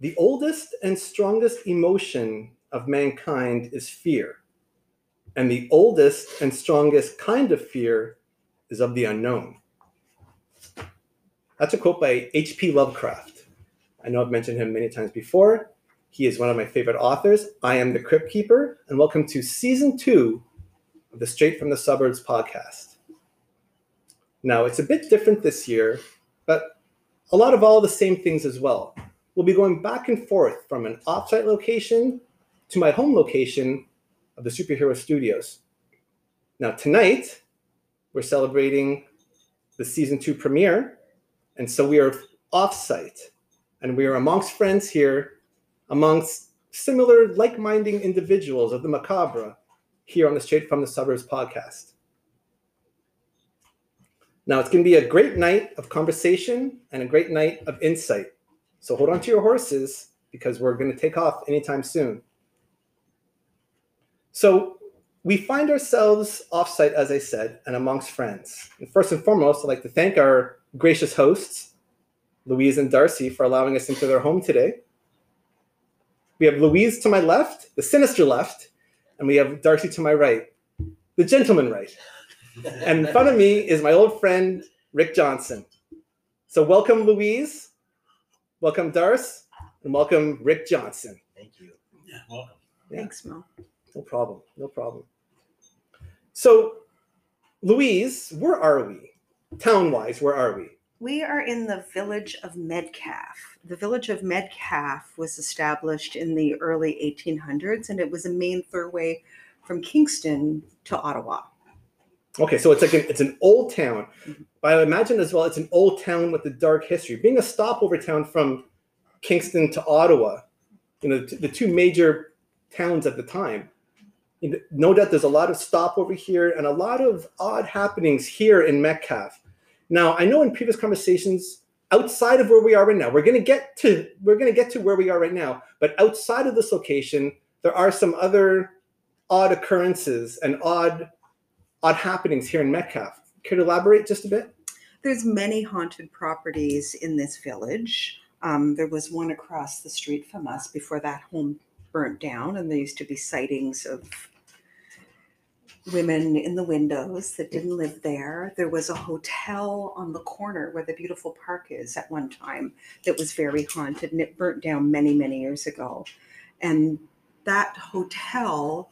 The oldest and strongest emotion of mankind is fear. And the oldest and strongest kind of fear is of the unknown. That's a quote by H.P. Lovecraft. I know I've mentioned him many times before. He is one of my favorite authors. I am the Crypt Keeper, and welcome to season two of the Straight from the Suburbs podcast. Now, it's a bit different this year, but a lot of all the same things as well. We'll be going back and forth from an offsite location to my home location of the Superhero Studios. Now, tonight, we're celebrating the season two premiere, and so we are offsite, and we are amongst friends here, amongst similar like minded individuals of the macabre here on the Straight from the Suburbs podcast. Now, it's going to be a great night of conversation and a great night of insight. So hold on to your horses because we're going to take off anytime soon. So we find ourselves offsite, as I said, and amongst friends. And first and foremost, I'd like to thank our gracious hosts, Louise and Darcy, for allowing us into their home today. We have Louise to my left, the sinister left, and we have Darcy to my right, the gentleman right. And in front of me is my old friend, Rick Johnson. So welcome, Louise. Welcome, Darce. And welcome, Rick Johnson. Thank you. Yeah, welcome. Yeah. Thanks, Mo. No problem. No problem. So, Louise, where are we? Town wise, where are we? We are in the village of Metcalf. The village of Metcalf was established in the early 1800s and it was a main thoroughway from Kingston to Ottawa. Okay, so it's like an, it's an old town, mm-hmm. But I imagine as well it's an old town with a dark history. Being a stopover town from Kingston to Ottawa, you know, the two major towns at the time. No doubt there's a lot of stopover here and a lot of odd happenings here in Metcalf. Now, I know in previous conversations outside of where we are right now, we're going to get to we're to get to where we are right now, but outside of this location, there are some other odd occurrences and odd odd happenings here in Metcalf. Could elaborate just a bit? There's many haunted properties in this village. Um, there was one across the street from us before that home burnt down, and there used to be sightings of women in the windows that didn't live there. There was a hotel on the corner where the beautiful park is at one time that was very haunted, and it burnt down many, many years ago. And that hotel,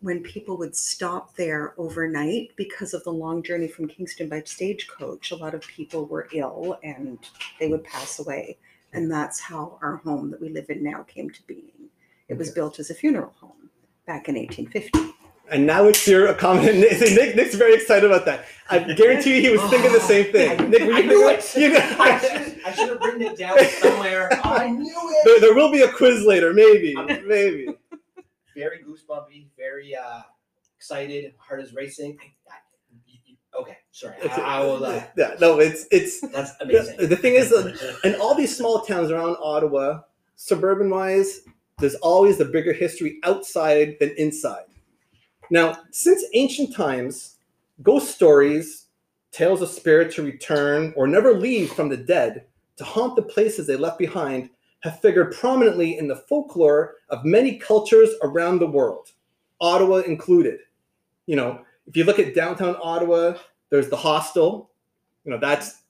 when people would stop there overnight because of the long journey from Kingston by stagecoach, a lot of people were ill and they would pass away. And that's how our home that we live in now came to being. It was built as a funeral home back in 1850. And now it's your accommodation. Nick, Nick's very excited about that. I guarantee you he was thinking the oh. same thing. I, Nick, were you I knew it. You I should I should have written it down somewhere. I knew there, it. there will be a quiz later, maybe, maybe. Very goosebumpy, very uh, excited. Heart is racing. I, I, okay, sorry. I, I will. Uh, yeah, no, it's it's. that's amazing. The thing is, uh, in all these small towns around Ottawa, suburban wise, there's always the bigger history outside than inside. Now, since ancient times, ghost stories, tales of spirits to return or never leave from the dead to haunt the places they left behind have figured prominently in the folklore of many cultures around the world, Ottawa included. You know, if you look at downtown Ottawa, there's the hostel. You know, that's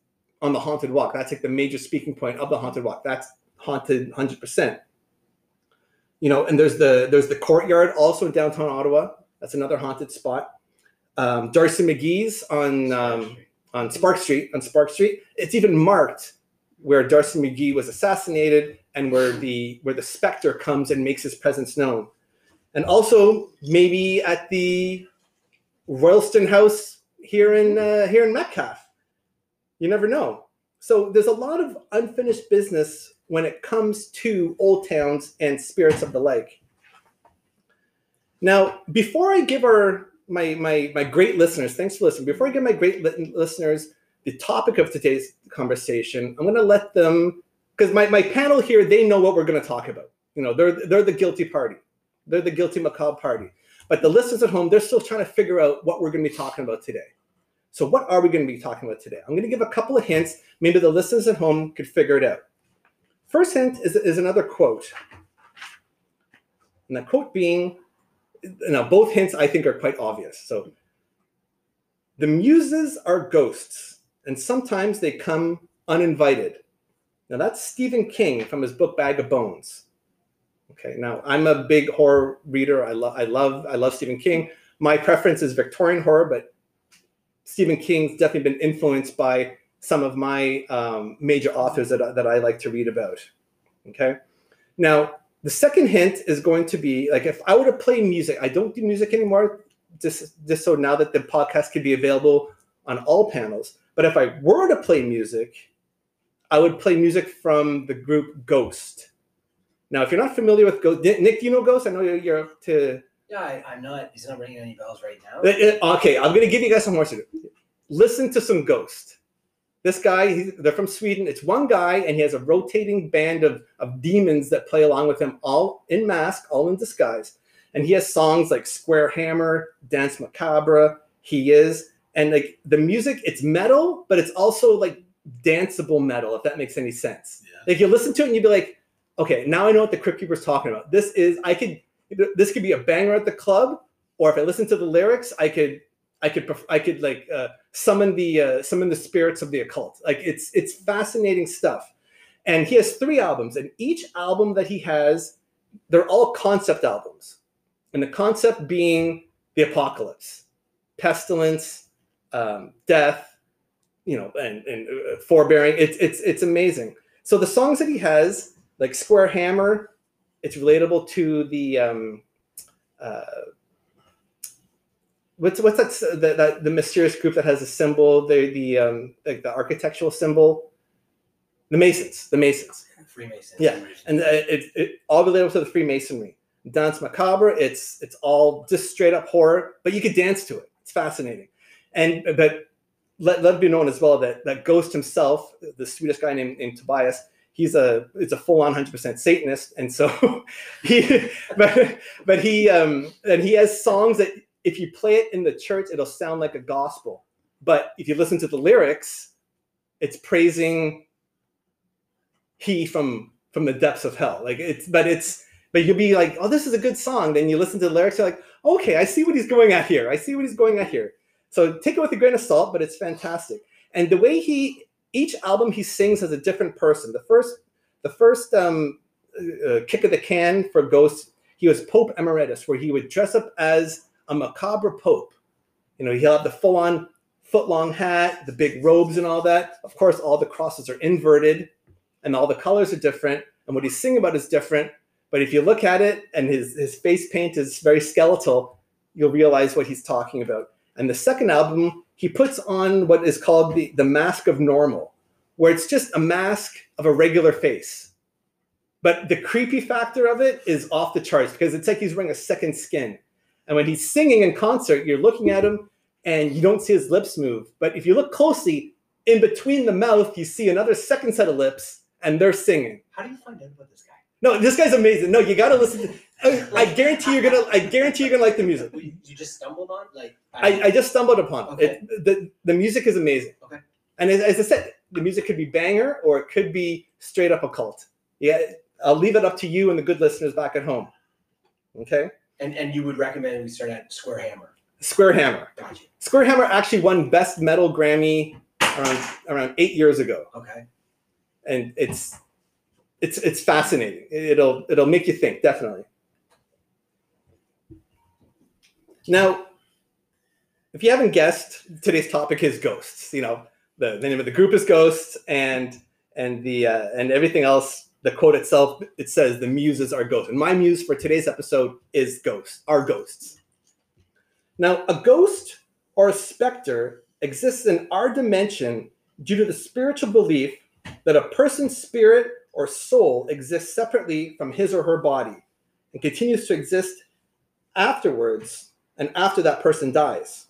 on the haunted walk. That's like the major speaking point of the haunted walk. That's haunted 100%. You know, and there's the there's the courtyard also in downtown Ottawa. That's another haunted spot. Um, D'Arcy McGee's on um, on Spark Street on Spark Street. It's even marked where D'Arcy McGee was assassinated and where the where the specter comes and makes his presence known. And also maybe at the Ralston House here in uh, here in Metcalf. You never know. So there's a lot of unfinished business when it comes to old towns and spirits of the lake. Now, before I give our my my my great listeners, thanks for listening. Before I give my great li- listeners the topic of today's conversation, I'm going to let them because my, my panel here they know what we're going to talk about. You know, they're they're the guilty party, they're the guilty macabre party. But the listeners at home, they're still trying to figure out what we're going to be talking about today. So, what are we going to be talking about today? I'm going to give a couple of hints. Maybe the listeners at home could figure it out. first hint is, is another quote. And the quote being, now both hints I think are quite obvious. So the muses are ghosts, and sometimes they come uninvited. Now that's Stephen King from his book Bag of Bones. Okay, now I'm a big horror reader. I love I love I love Stephen King. My preference is Victorian horror, but Stephen King's definitely been influenced by some of my um, major authors that, that I like to read about. Okay. Now, the second hint is going to be like if I were to play music, I don't do music anymore, just, just so now that the podcast can be available on all panels. But if I were to play music, I would play music from the group Ghost. Now, if you're not familiar with Ghost, Nick, do you know Ghost? I know you're, you're up to. Yeah, I, am not. He's not ringing any bells right now. Okay, I'm going to give you guys some more. Listen to some Ghost this guy, they're from Sweden. It's one guy, and he has a rotating band of, of demons that play along with him, all in mask, all in disguise. And he has songs like Square Hammer, Dance Macabre, He Is. And like the music, it's metal, but it's also like danceable metal, if that makes any sense. Yeah. Like you listen to it and you'd be like, okay, now I know what the Crypt Keeper's talking about. This is, I could, this could be a banger at the club, or if I listen to the lyrics, I could I could I could like uh, summon the uh, summon the spirits of the occult. Like it's it's fascinating stuff. And he has three albums, and each album that he has, they're all concept albums. And the concept being the apocalypse, pestilence, um, death, you know, and, and uh, forbearing. It's it's it's amazing. So the songs that he has, like Square Hammer, it's relatable to the um, uh, what's what's that the, that the mysterious group that has a symbol the the um like the architectural symbol? The masons the masons. Freemasons. Yeah and uh, it, it all related to the freemasonry. Dance macabre it's it's all just straight up horror but you could dance to it. It's fascinating and but let, let be known as well that that ghost himself the swedish guy named, named tobias he's a it's a full-on 100% satanist and so he but but he um and he has songs that if you play it in the church, it'll sound like a gospel. But if you listen to the lyrics, it's praising he from from the depths of hell. Like it's but it's but you'll be like, oh, this is a good song. Then you listen to the lyrics, you're like, okay, I see what he's going at here. I see what he's going at here. So take it with a grain of salt, but it's fantastic. And the way he each album he sings as a different person. The first the first um, uh, kick of the can for Ghost, he was Pope Emeritus, where he would dress up as a macabre pope. You know, he'll have the full on foot long hat, the big robes, and all that. Of course, all the crosses are inverted and all the colors are different. And what he's singing about is different. But if you look at it and his, his face paint is very skeletal, you'll realize what he's talking about. And the second album, he puts on what is called the, the mask of normal, where it's just a mask of a regular face. But the creepy factor of it is off the charts because it's like he's wearing a second skin. And when he's singing in concert, you're looking at him and you don't see his lips move. But if you look closely, in between the mouth, you see another second set of lips and they're singing. How do you find out about this guy? No, this guy's amazing. No, you gotta listen to I, I guarantee you're gonna I guarantee you're gonna like the music. You, just stumbled on? Like I, I, just stumbled upon okay. it. The, the music is amazing. Okay. And as, as I said, the music could be banger or it could be straight up occult. Yeah, I'll leave it up to you and the good listeners back at home. Okay. And and you would recommend we start at Square Hammer. Square Hammer. Gotcha. Square Hammer actually won Best Metal Grammy around around eight years ago. Okay. And it's it's it's fascinating. It'll it'll make you think definitely. Now, if you haven't guessed, today's topic is ghosts. You know, the, the name of the group is Ghosts, and and the uh, and everything else the quote itself it says the muses are ghosts and my muse for today's episode is ghosts are ghosts now a ghost or a specter exists in our dimension due to the spiritual belief that a person's spirit or soul exists separately from his or her body and continues to exist afterwards and after that person dies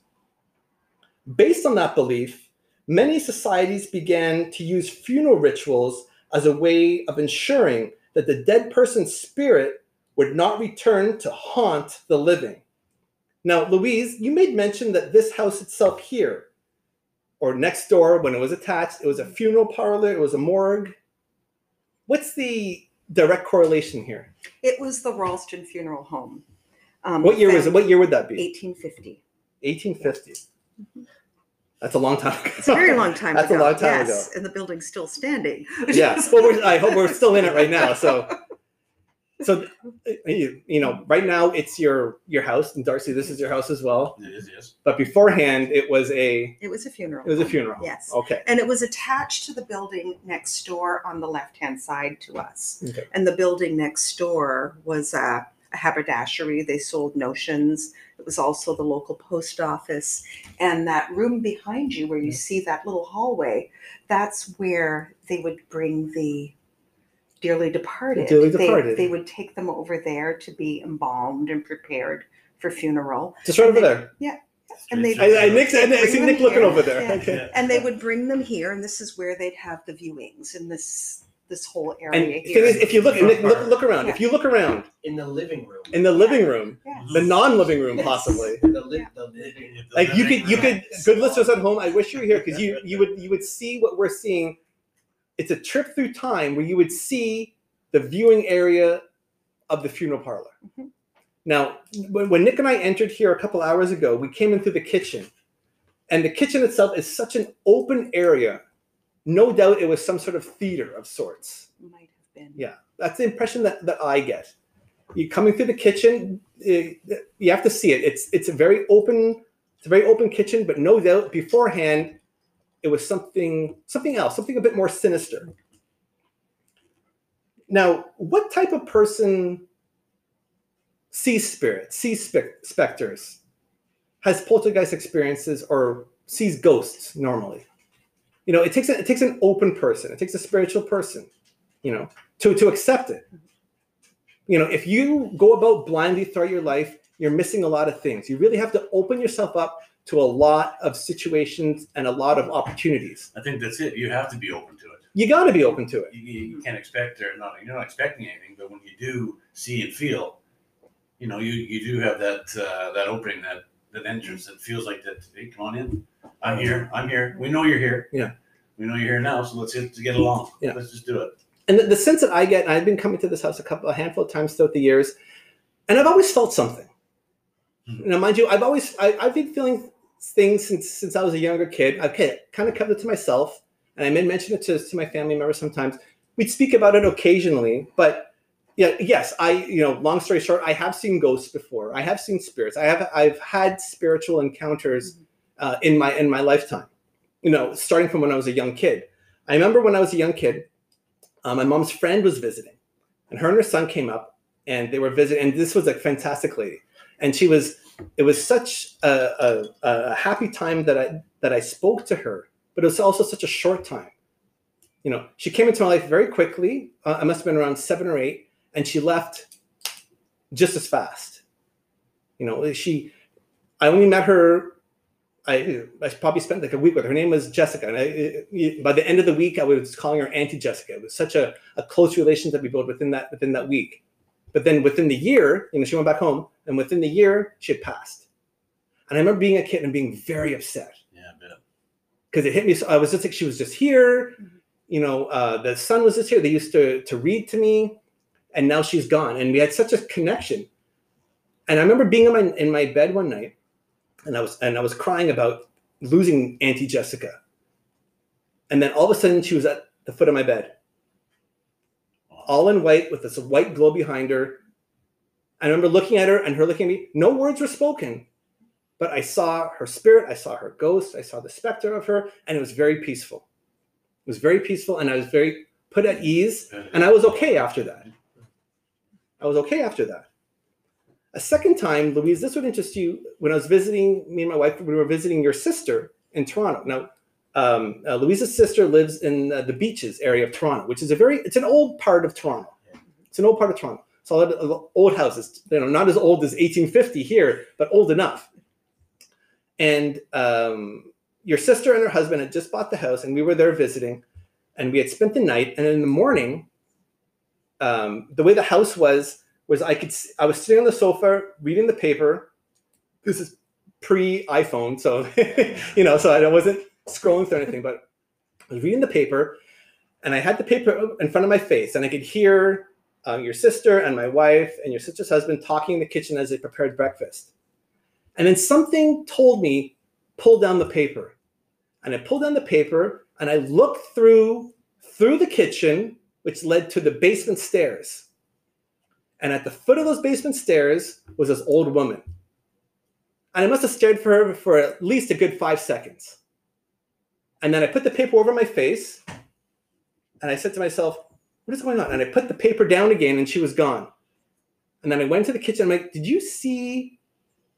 based on that belief many societies began to use funeral rituals as a way of ensuring that the dead person's spirit would not return to haunt the living. Now, Louise, you made mention that this house itself here, or next door when it was attached, it was a funeral parlor, it was a morgue. What's the direct correlation here? It was the Ralston Funeral Home. Um, What year was it? What year would that be? 1850. 1850. That's a long time ago. It's a very long time That's a ago. long time yes, and the building's still standing. yeah. Well, we're, I hope we're still in it right now. So, so eh, you, you know, right now it's your your house, and Darcy, this is your house as well. It is, yes. But beforehand, it was a It was a funeral. it was a home. funeral. Yes. Okay. And it was attached to the building next door on the left hand side to us. Okay. And the building next door was a, a haberdashery. They sold notions. It was also the local post office. And that room behind you, where you mm. see that little hallway, that's where they would bring the dearly departed. Dearly They- departed. They, would take them over there to be embalmed and prepared for funeral. Just right over And they- there. And they- I, I, Nick's, I, I see Nick them looking here. over there. Yeah. Okay. and they would bring them here and this is where they'd have the viewings in this this whole area the here if you look, Nick, look, look around. If you look around In the living room. in the living room, Yes. the non-living room, Yes. possibly. the, li- the living the Like you could, you room- could, good listeners at home. I wish you were here because you, you would, you would see what we're seeing. It's a trip through time where you would see the viewing area of the funeral parlor. Mhm. Now, when, when Nick and I entered here a couple hours ago, we came in through the kitchen, and the kitchen itself is such an open area. No doubt, it was some sort of theater of sorts. might have been Yeah. That's the impression that, that I get. You coming through the kitchen, eh, you have to see it. It's it's a very open, it's a very open kitchen, but no doubt beforehand, it was something something else, something a bit more sinister. Now, what type of person sees spirits, sees spe- specters, has poltergeist experiences, or sees ghosts normally? You know, it takes a, it takes an open person, it takes a spiritual person, you know, to to accept it. You know, if you go about blindly throughout your life, you're missing a lot of things. You really have to open yourself up to a lot of situations and a lot of opportunities. I think that's it. You have to be open to it. You got to be open to it. You, you can't expect or not. You're not expecting anything, but when you do see and feel, you know, you you do have that uh, that opening, that that entrance that feels like that. Hey, come on in. I'm here. I'm here. We know you're here. Yeah. We know you're here now, so let's get to get along. Yeah. Let's just do it. And the, the sense that I get, and I've been coming to this house a couple, a handful of times throughout the years, and I've always felt something. Mhm. Now, mind you, I've always, I, I've been feeling things since since I was a younger kid. I've kind of, kind of kept it to myself, and I may mention it to, to my family members sometimes. We'd speak about it occasionally, but yeah, yes, I, you know, long story short, I have seen ghosts before. I have seen spirits. I have, I've had spiritual encounters uh, in my in my lifetime. You know, starting from when I was a young kid. I remember when I was a young kid, uh, my mom's friend was visiting, and her and her son came up, and they were visiting. And this was a fantastic lady, and she was. It was such a, a, a happy time that I that I spoke to her, but it was also such a short time. You know, she came into my life very quickly. Uh, I must have been around seven or eight, and she left just as fast. You know, she. I only met her I, I probably spent like a week with her. Her name was Jessica. And I, by the end of the week, I was calling her Auntie Jessica. It was such a, a close relationship that we built within that within that week. But then within the year, you know, she went back home, and within the year, she had passed. And I remember being a kid and being very upset Yeah, because it hit me. So I was just like, she was just here. You know, uh, the son was just here. They used to to read to me, and now she's gone. And we had such a connection. And I remember being in my in my bed one night, and I was and I was crying about losing Auntie Jessica. And then all of a sudden, she was at the foot of my bed, all in white with this white glow behind her. I remember looking at her and her looking at me. No words were spoken, but I saw her spirit, I saw her ghost, I saw the specter of her, and it was very peaceful. It was very peaceful, and I was very put at ease, and I was okay after that. I was okay after that. A second time, Louise, this would interest you. When I was visiting, me and my wife, we were visiting your sister in Toronto. Now, um, uh, Louise's sister lives in uh, the beaches area of Toronto, which is a very, it's an old part of Toronto. It's an old part of Toronto. Lot of old houses, you know, not as old as 1850 here, but old enough. And um, your sister and her husband had just bought the house, and we were there visiting, and we had spent the night. And in the morning, um, the way the house was was I could I was sitting on the sofa reading the paper. This is pre iPhone, so you know, so I wasn't scrolling through anything, but I was reading the paper, and I had the paper in front of my face, and I could hear um, your sister and my wife and your sister's husband talking in the kitchen as they prepared breakfast. And then something told me, pull down the paper. And I pulled down the paper and I looked through through the kitchen, which led to the basement stairs. And at the foot of those basement stairs was this old woman. And I must have stared for her for at least a good five seconds. And then I put the paper over my face and I said to myself, what is going on? And I put the paper down again and she was gone. And then I went to the kitchen. I'm like, did you see?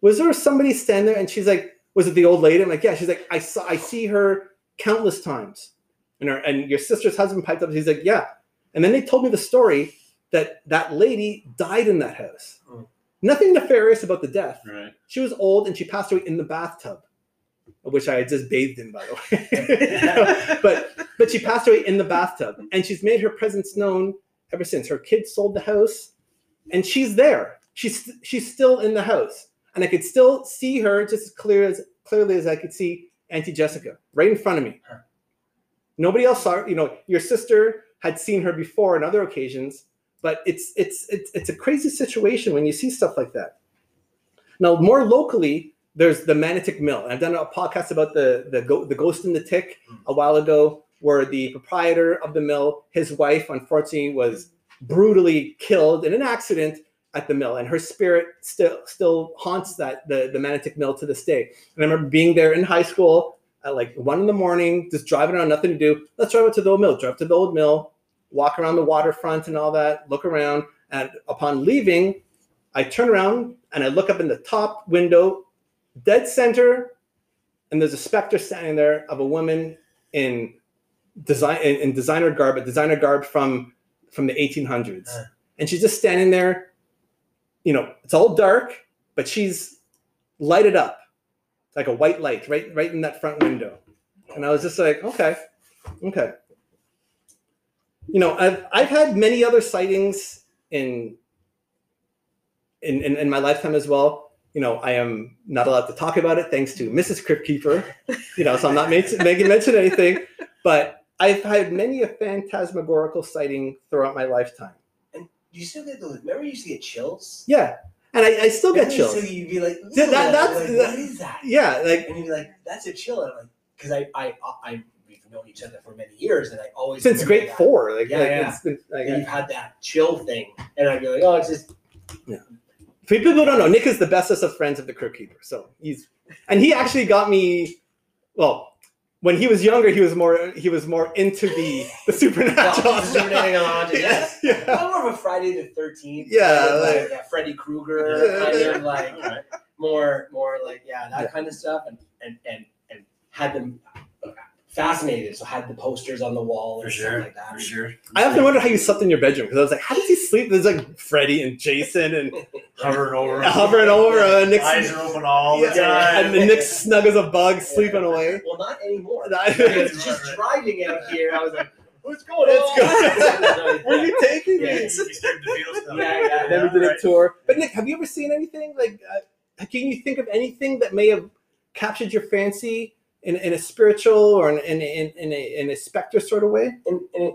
Was there somebody standing there? And she's like, was it the old lady? I'm like, yeah. She's like, I saw, I see her countless times. And her, and your sister's husband piped up. He's like, yeah. And then they told me the story that that lady died in that house. Oh. Nothing nefarious about the death. Right. She was old and she passed away in the bathtub, which I had just bathed in, by the way. but but she passed away in the bathtub, and she's made her presence known ever since. Her kids sold the house, and she's there. She's she's still in the house, and I could still see her just as clear as clearly as I could see Auntie Jessica right in front of me. Nobody else saw her. You know, your sister had seen her before on other occasions, but it's it's it's it's a crazy situation when you see stuff like that. Now, more locally, there's the Manotick Mill. I've done a podcast about the the, go, the ghost in the tick mm. a while ago, where the proprietor of the mill, his wife, unfortunately, was brutally killed in an accident at the mill, and her spirit still still haunts that the the Manotick Mill to this day. And I remember being there in high school at like one in the morning, just driving around, nothing to do. Let's drive up to the old mill. Drive to the old mill, walk around the waterfront and all that, look around, and upon leaving, I turn around and I look up in the top window, dead center, and there's a specter standing there of a woman in design in, in designer garb, a designer garb from from the 1800s, Uh. and she's just standing there. You know, it's all dark, but she's lighted up like a white light right right in that front window, and I was just like, okay, okay. You know, I've I've had many other sightings in in, in, in my lifetime as well. You know, I am not allowed to talk about it thanks to Mrs. Crypt Keeper. You know, so I'm not making making mention anything. But I've had many a phantasmagorical sighting throughout my lifetime. And do you still get those? Remember, you used to get chills. Yeah, and I, I still get Remember, chills. So you'd be like, Yeah, that- that's- like, that- what is that? Yeah, like And you'd be like, that's a chill. And I'm like, because I, I, I, we've known each other for many years, and I always since grade that. four. Like, Yeah, like, yeah. been like, you've had that chill thing, and I'd be like, oh, it's just For people who don't know, Nick is the bestest of friends of the Crypt Keeper. So he's and he actually got me. Well, when he was younger, he was more he was more into the the supernatural. Supernatural yes. yeah. I'm more of a Friday the Thirteenth. Yeah, like, like- yeah, Freddy Krueger Yeah. kind of like more, more like yeah, that Yeah. kind of stuff, and and and and had them fascinated. So I had the posters on the wall For and sure. stuff like that. For sure. I often wonder how you slept in your bedroom because I was like, how does he sleep? There's like Freddy and Jason and Hovering over. hovering over uh, Nick's Eyes are open all the yeah, time. and Nick's snug as a bug, sleeping away. Well, not anymore. That- Because just driving out here, I was like, what's going What's on? Where are you taking Yeah. me? You start to feel stuff. Yeah, yeah, then we did a tour. But Nick, have you ever seen anything like? Uh, can you think of anything that may have captured your fancy in, in a spiritual or in, in, in, in, a, in a specter sort of way? and, and it,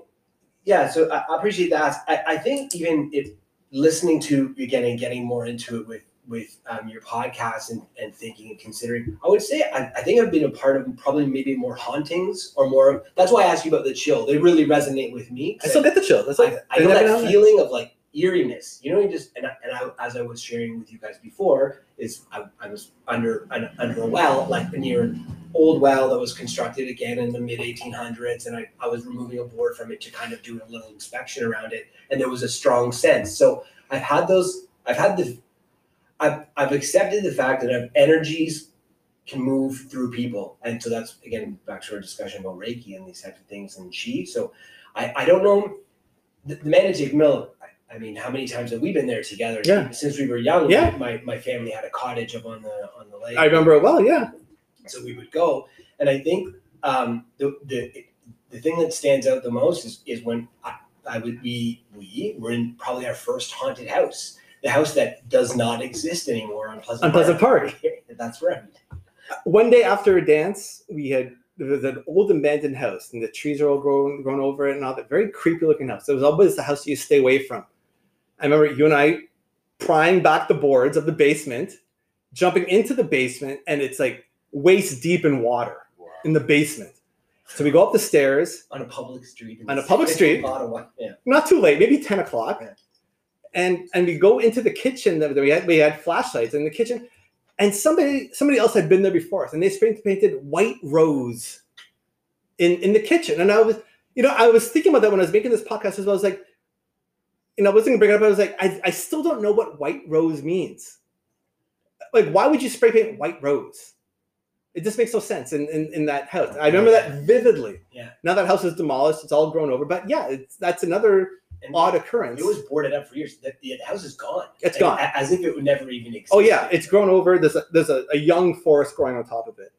yeah, so I, I appreciate that. I, I think even if listening to again and getting more into it with with um, your podcast and, and thinking and considering, I would say I, I think I've been a part of probably maybe more hauntings or more. That's why I asked you about the chill. They really resonate with me. I still get the chill. That's like I know that feeling of like eeriness. You know, you just and, I, and I, as I was sharing with you guys before, is I, I was under an, under a well, like near an old well that was constructed again in the mid 1800s, and I, I was removing a board from it to kind of do a little inspection around it, and there was a strong sense. So I've had those. I've had the. I've I've accepted the fact that I've energies can move through people, and so that's again back to our discussion about Reiki and these types of things and Chi. So I I don't know the, the Manotick Mill. I, mean, how many times have we been there together? Yeah. Since we were young. Yeah. My, my family had a cottage up on the on the lake. I remember it well. Yeah. so we would go, and I think um, the the the thing that stands out the most is is when I, I would be we were in probably our first haunted house, the house that does not exist anymore on Pleasant On Pleasant Park. That's right. One day after a dance, we had there was an old abandoned house, and the trees are all grown grown over it, and all that very creepy looking house. It was always the house you stay away from. I remember you and I prying back the boards of the basement, jumping into the basement, and it's like waist deep in water Wow. in the basement. So we go up the stairs, on a public street. On a public city of street. Ottawa. Yeah. not too late, maybe 10 o'clock. Yeah. And and we go into the kitchen that we had we had flashlights in the kitchen, and somebody somebody else had been there before us, and they spray painted white rose in in the kitchen. And I was, you know, I was thinking about that when I was making this podcast as well. I was like, you know, I wasn't gonna bring it up, I was like, I, I still don't know what white rose means. Like, why would you spray paint white rose? It just makes no sense in, in, in that house. I remember that vividly. Yeah. Now that house is demolished, it's all grown over. But yeah, it's that's another And odd occurrence. It was boarded up for years. The, the house is gone. It's Like, gone. As if it would never even exist. Oh yeah, it's grown over. There's a, there's a, a young forest growing on top of it.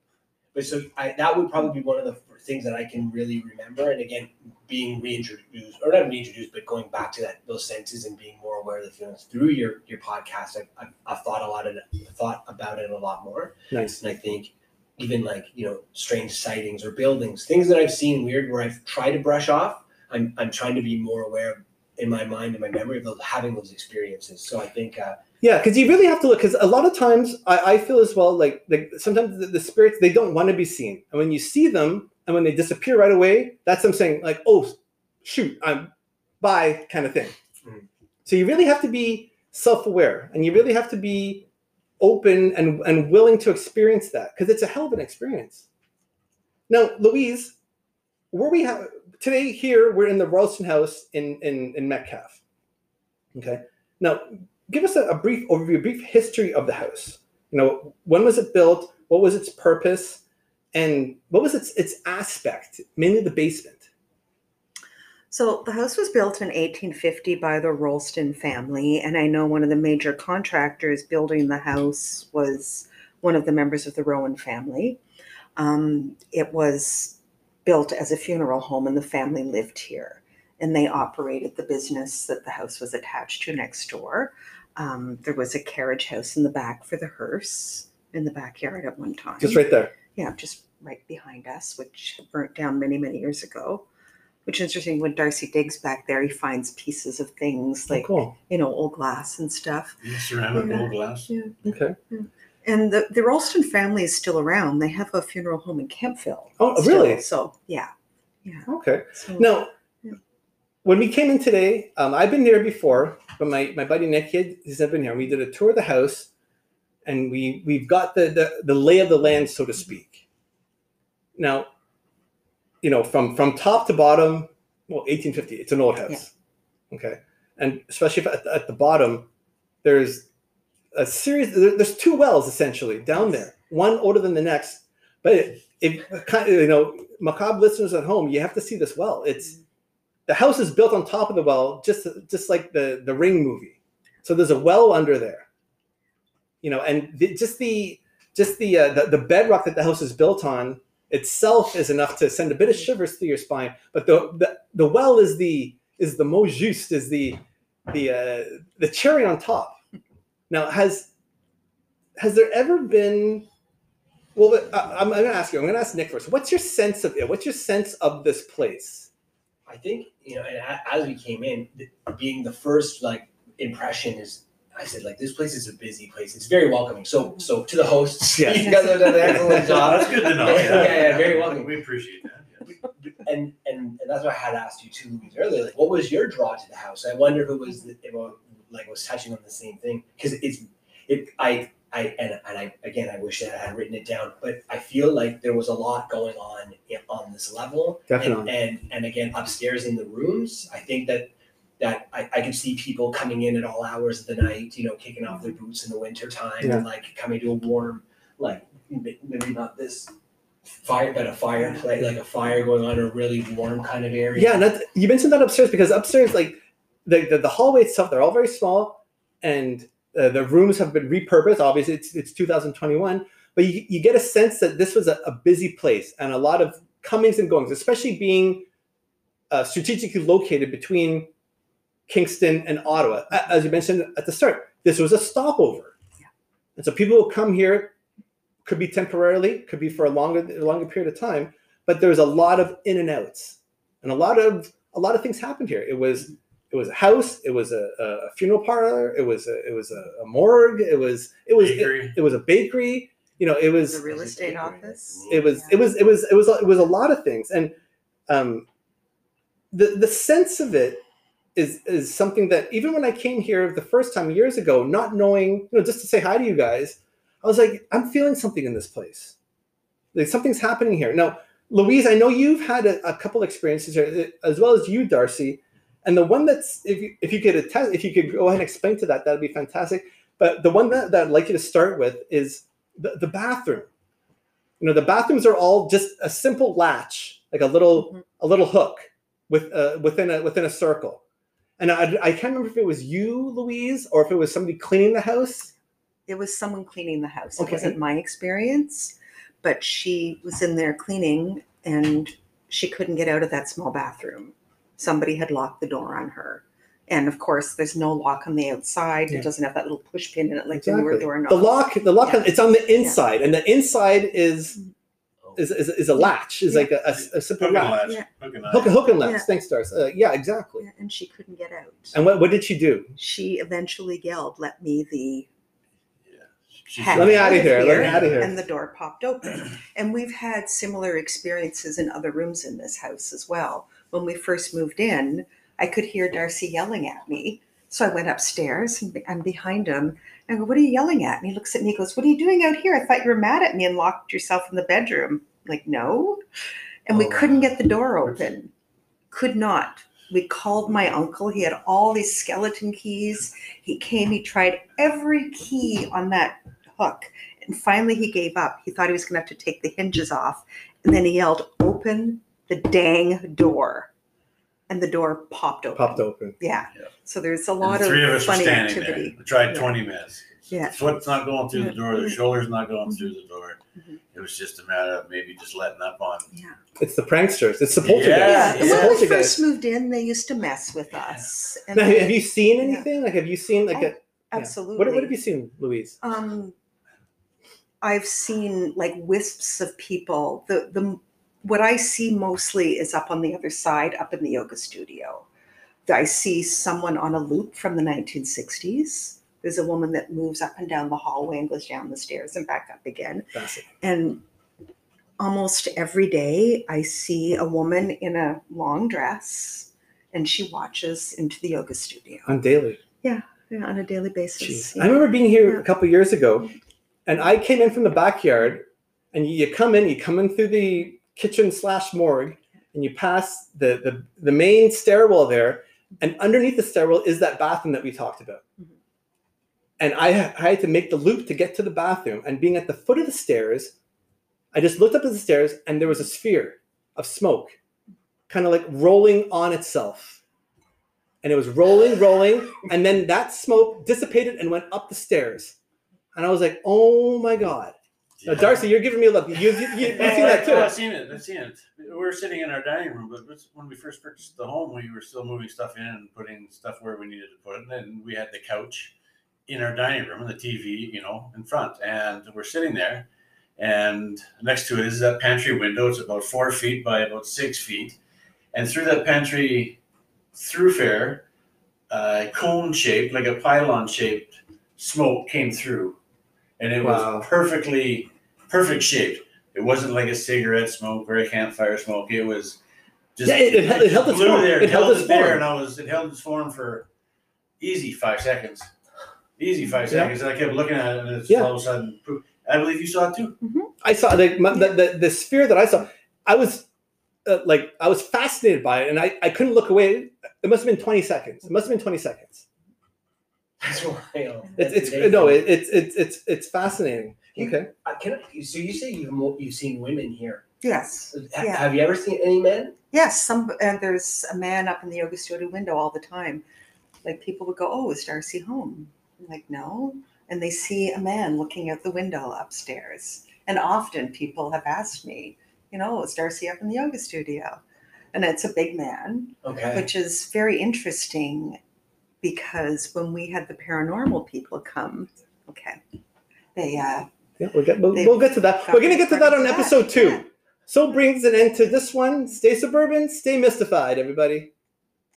But so I, that would probably be one of the things that I can really remember. And again, being reintroduced, or not reintroduced, but going back to that those senses and being more aware of the feelings through your your podcast. I've, I've, I've thought a lot of thought about it a lot more. Nice. And I think even like you know strange sightings or buildings, things that I've seen weird where I've tried to brush off. I'm I'm trying to be more aware in my mind and my memory of those, having those experiences. So I think uh, Yeah, because you really have to look. Because a lot of times, I, I feel as well. Like, like sometimes the, the spirits they don't want to be seen, and when you see them, and when they disappear right away, that's them saying like, "Oh, shoot, I'm bye," kind of thing. Mhm. So you really have to be self-aware, and you really have to be open and and willing to experience that because it's a hell of an experience. Now, Louise, where we have today here, we're in the Ralston House in in in Metcalf. Okay. Now, give us a, a brief overview, a brief history of the house. You know, when was it built? What was its purpose? And what was its its aspect? Mainly the basement. So the house was built in 1850 by the Rolston family, and I know one of the major contractors building the house was one of the members of the Rowan family. Um, it was built as a funeral home, and the family lived here, and they operated the business that the house was attached to next door. Um, there was a carriage house in the back for the hearse in the backyard at one time Just right there. Yeah, just right behind us, which burnt down many, many years ago. Which is interesting. When Darcy digs back there, he finds pieces of things Oh, like cool. you know old glass and stuff. Yeah, ceramic Yeah. old glass. Yeah. Okay. And the the Ralston family is still around. They have a funeral home in Kemptville. Oh, still. really? So yeah, yeah. Okay. So, Now, Yeah. when we came in today, um, I've been here before, but my, my buddy Nick, he had, he's never been here. We did a tour of the house, and we we've got the, the the lay of the land, so to speak. Now, you know, from from top to bottom, well, 1850, it's an old house. Okay, and especially if at, the- at the bottom, there's a series. There, there's two wells essentially down there, one older than the next. But if kind of, you know, macabre listeners at home, you have to see this well. It's the house is built on top of the well, just just like the the Ring movie. So there's a well under there, you know, and the, just the just the, uh, the the bedrock that the house is built on itself is enough to send a bit of shivers through your spine. But the the, the well is the is the mot juste is the the uh, the cherry on top. Now has has there ever been well, I, I'm, I'm going to ask you. I'm going to ask Nick first. What's your sense of it? What's your sense of this place? I think you know, and as we came in, being the first like impression is, I said like this place is a busy place. It's very welcoming. So so to the hosts, Yeah. you guys have done an excellent job. That's good to know. Yeah, Yeah, yeah, yeah, very welcome. We appreciate that. yes. and and and that's why I had asked you two weeks earlier. Like, what was your draw to the house? I wonder if it was the, if it, like was touching on the same thing because it's it. I I and and I again I wish that I had written it down, but I feel like there was a lot going on eh, on this level. Definitely. And, and and again upstairs in the rooms, I think that. That I, I could see people coming in at all hours of the night, you know, kicking off their boots in the winter time and like coming to a warm, like m- maybe not this fire, but a fireplace, like a fire going on, in a really warm kind of area. Yeah, and that's, you mentioned that upstairs because upstairs, like the, the, the hallway itself, they're all very small, and uh, the rooms have been repurposed. Obviously, it's it's 2021, but you, you get a sense that this was a, a busy place and a lot of comings and goings, especially being uh, strategically located between Kingston and Ottawa. As you mentioned at the start, this was a stopover, Yeah. and so people will come here. Could be temporarily, could be for a longer longer period of time, but there was a lot of in and outs, and a lot of a lot of things happened here. It was it was a house, it was a, a funeral parlor, it was a, it was a, a morgue, it was it was it, it was a bakery. You know, it was The real estate office. it was Yeah. it was it was it was it was a lot of things and um the the sense of it is is something that even when i came here the first time years ago not knowing you know just to say hi to you guys i was like i'm feeling something in this place. Like something's happening here. Now louise i know you've had a, a couple experiences here as well as you darcy. And the one that's if you if you could attest if you could go ahead and explain to that that'd be fantastic. But the one that, that i'd like you to start with is the, the bathroom. You know the bathrooms are all just a simple latch like a little Mhm. a little hook with uh, within a within a circle and I, I can't remember if it was you louise or if it was somebody cleaning the house It was someone cleaning the house. Okay. It wasn't my experience, but she was in there cleaning and she couldn't get out of that small bathroom. Somebody had locked the door on her. And of course, there's no lock on the outside. Yeah. It doesn't have that little push pin in it like the newer exactly doorknob. the lock the lock Yeah. it's on the inside and the inside is Oh. Is, is, is a latch is Yeah. like a, a, a simple Hook and latch latch. Yeah. Hook and hook, latch. hook and latch Yeah. thanks Darcy. Uh, yeah exactly Yeah, and she couldn't get out. and what, what did she do she eventually yelled, "Let me the She heck Let me out of here, let me here," outta here. And the door popped open. And we've had similar experiences in other rooms in this house as well. When we first moved in, I could hear Darcy yelling at me. So I went upstairs and I'm behind him. I go, What are you yelling at? And he looks at me and goes, What are you doing out here? I thought you were mad at me and locked yourself in the bedroom. I'm like, no. And we Oh, couldn't wow. get the door open. Could not. We called my uncle. He had all these skeleton keys. He came, he tried every key on that hook. And finally he gave up. He thought he was going to have to take the hinges off. And then he yelled, Open the dang door. And the door popped open. popped open Yeah. Yeah. So there's a lot the three of of us were funny standing activity. there. We tried Yeah. 20 minutes. Yeah. Foot's not going through the door. The shoulder's not going through the door. Mhm. It was just a matter of maybe just letting up on. Yeah. it's the pranksters it's the poltergeist Yeah, it's When the we poltergeist first moved in, they used to mess with us. And Now, have you seen Yeah. anything? Like, have you seen like Oh, a yeah. absolutely. What, what have you seen, Louise? Um, I've seen like wisps of people. The the what I see mostly is up on the other side, up in the yoga studio. I see someone on a loop from the 1960s. There's a woman that moves up and down the hallway and goes down the stairs and back up again. And almost every day, I see a woman in a long dress, and she watches into the yoga studio On daily. yeah, on a daily basis. Jeez. I remember being here Yeah. a couple years ago, mm-hmm. and I came in from the backyard, and you come in, you come in through the kitchen slash morgue, and you pass the, the the main stairwell there, and underneath the stairwell is that bathroom that we talked about. Mhm. And I, I had to make the loop to get to the bathroom, and being at the foot of the stairs, I just looked up at the stairs, and there was a sphere of smoke, kind of like rolling on itself. And it was rolling, rolling, and then that smoke dissipated and went up the stairs. And I was like, "Oh my god!" Now, Darcy, you're giving me a look. You, you, you, you've seen that Oh, I've too. seen it. I've seen it. We were sitting in our dining room, but when we first purchased the home, we were still moving stuff in and putting stuff where we needed to put it. And then we had the couch in our dining room and the TV, you know, in front. And we're sitting there, and next to it is that pantry window. It's about four feet by about six feet. And through that pantry throughfare, uh, cone shaped, like a pylon shaped smoke came through. And it Wow. was perfectly, perfect shaped. It wasn't like a cigarette smoke or a campfire smoke. It was just Yeah, it- it held- it held its form. there. It It held held its it there, form. and I was it held its form for easy five seconds. Easy five Yeah. seconds. And I kept looking at it, and it's Yeah. all of a sudden. I believe you saw it too. I saw like my, the, the the sphere that I saw. I was uh, like I was fascinated by it, and I, I couldn't look away. It must have been twenty seconds. It must have been twenty seconds. That's wild. It's That's it's amazing. no, it, it's it's it's it's fascinating. You- Okay. Uh, can I, so you say you've mo- you've seen women here? Yes. Ha- Yeah. Have you ever seen any men? Yes, some and there's a man up in the yoga studio window all the time. Like people would go, "Oh, is Darcy home?" I'm like, "No," and they see a man looking out the window upstairs. And often people have asked me, "You know, is Darcy up in the yoga studio?" And it's a big man, Okay. which is very interesting because when we had the paranormal people come, okay, they uh, yeah, we'll get we'll, we'll get to that. We're gonna get to that on episode two. So brings an end to this one. Stay suburban, stay mystified, everybody.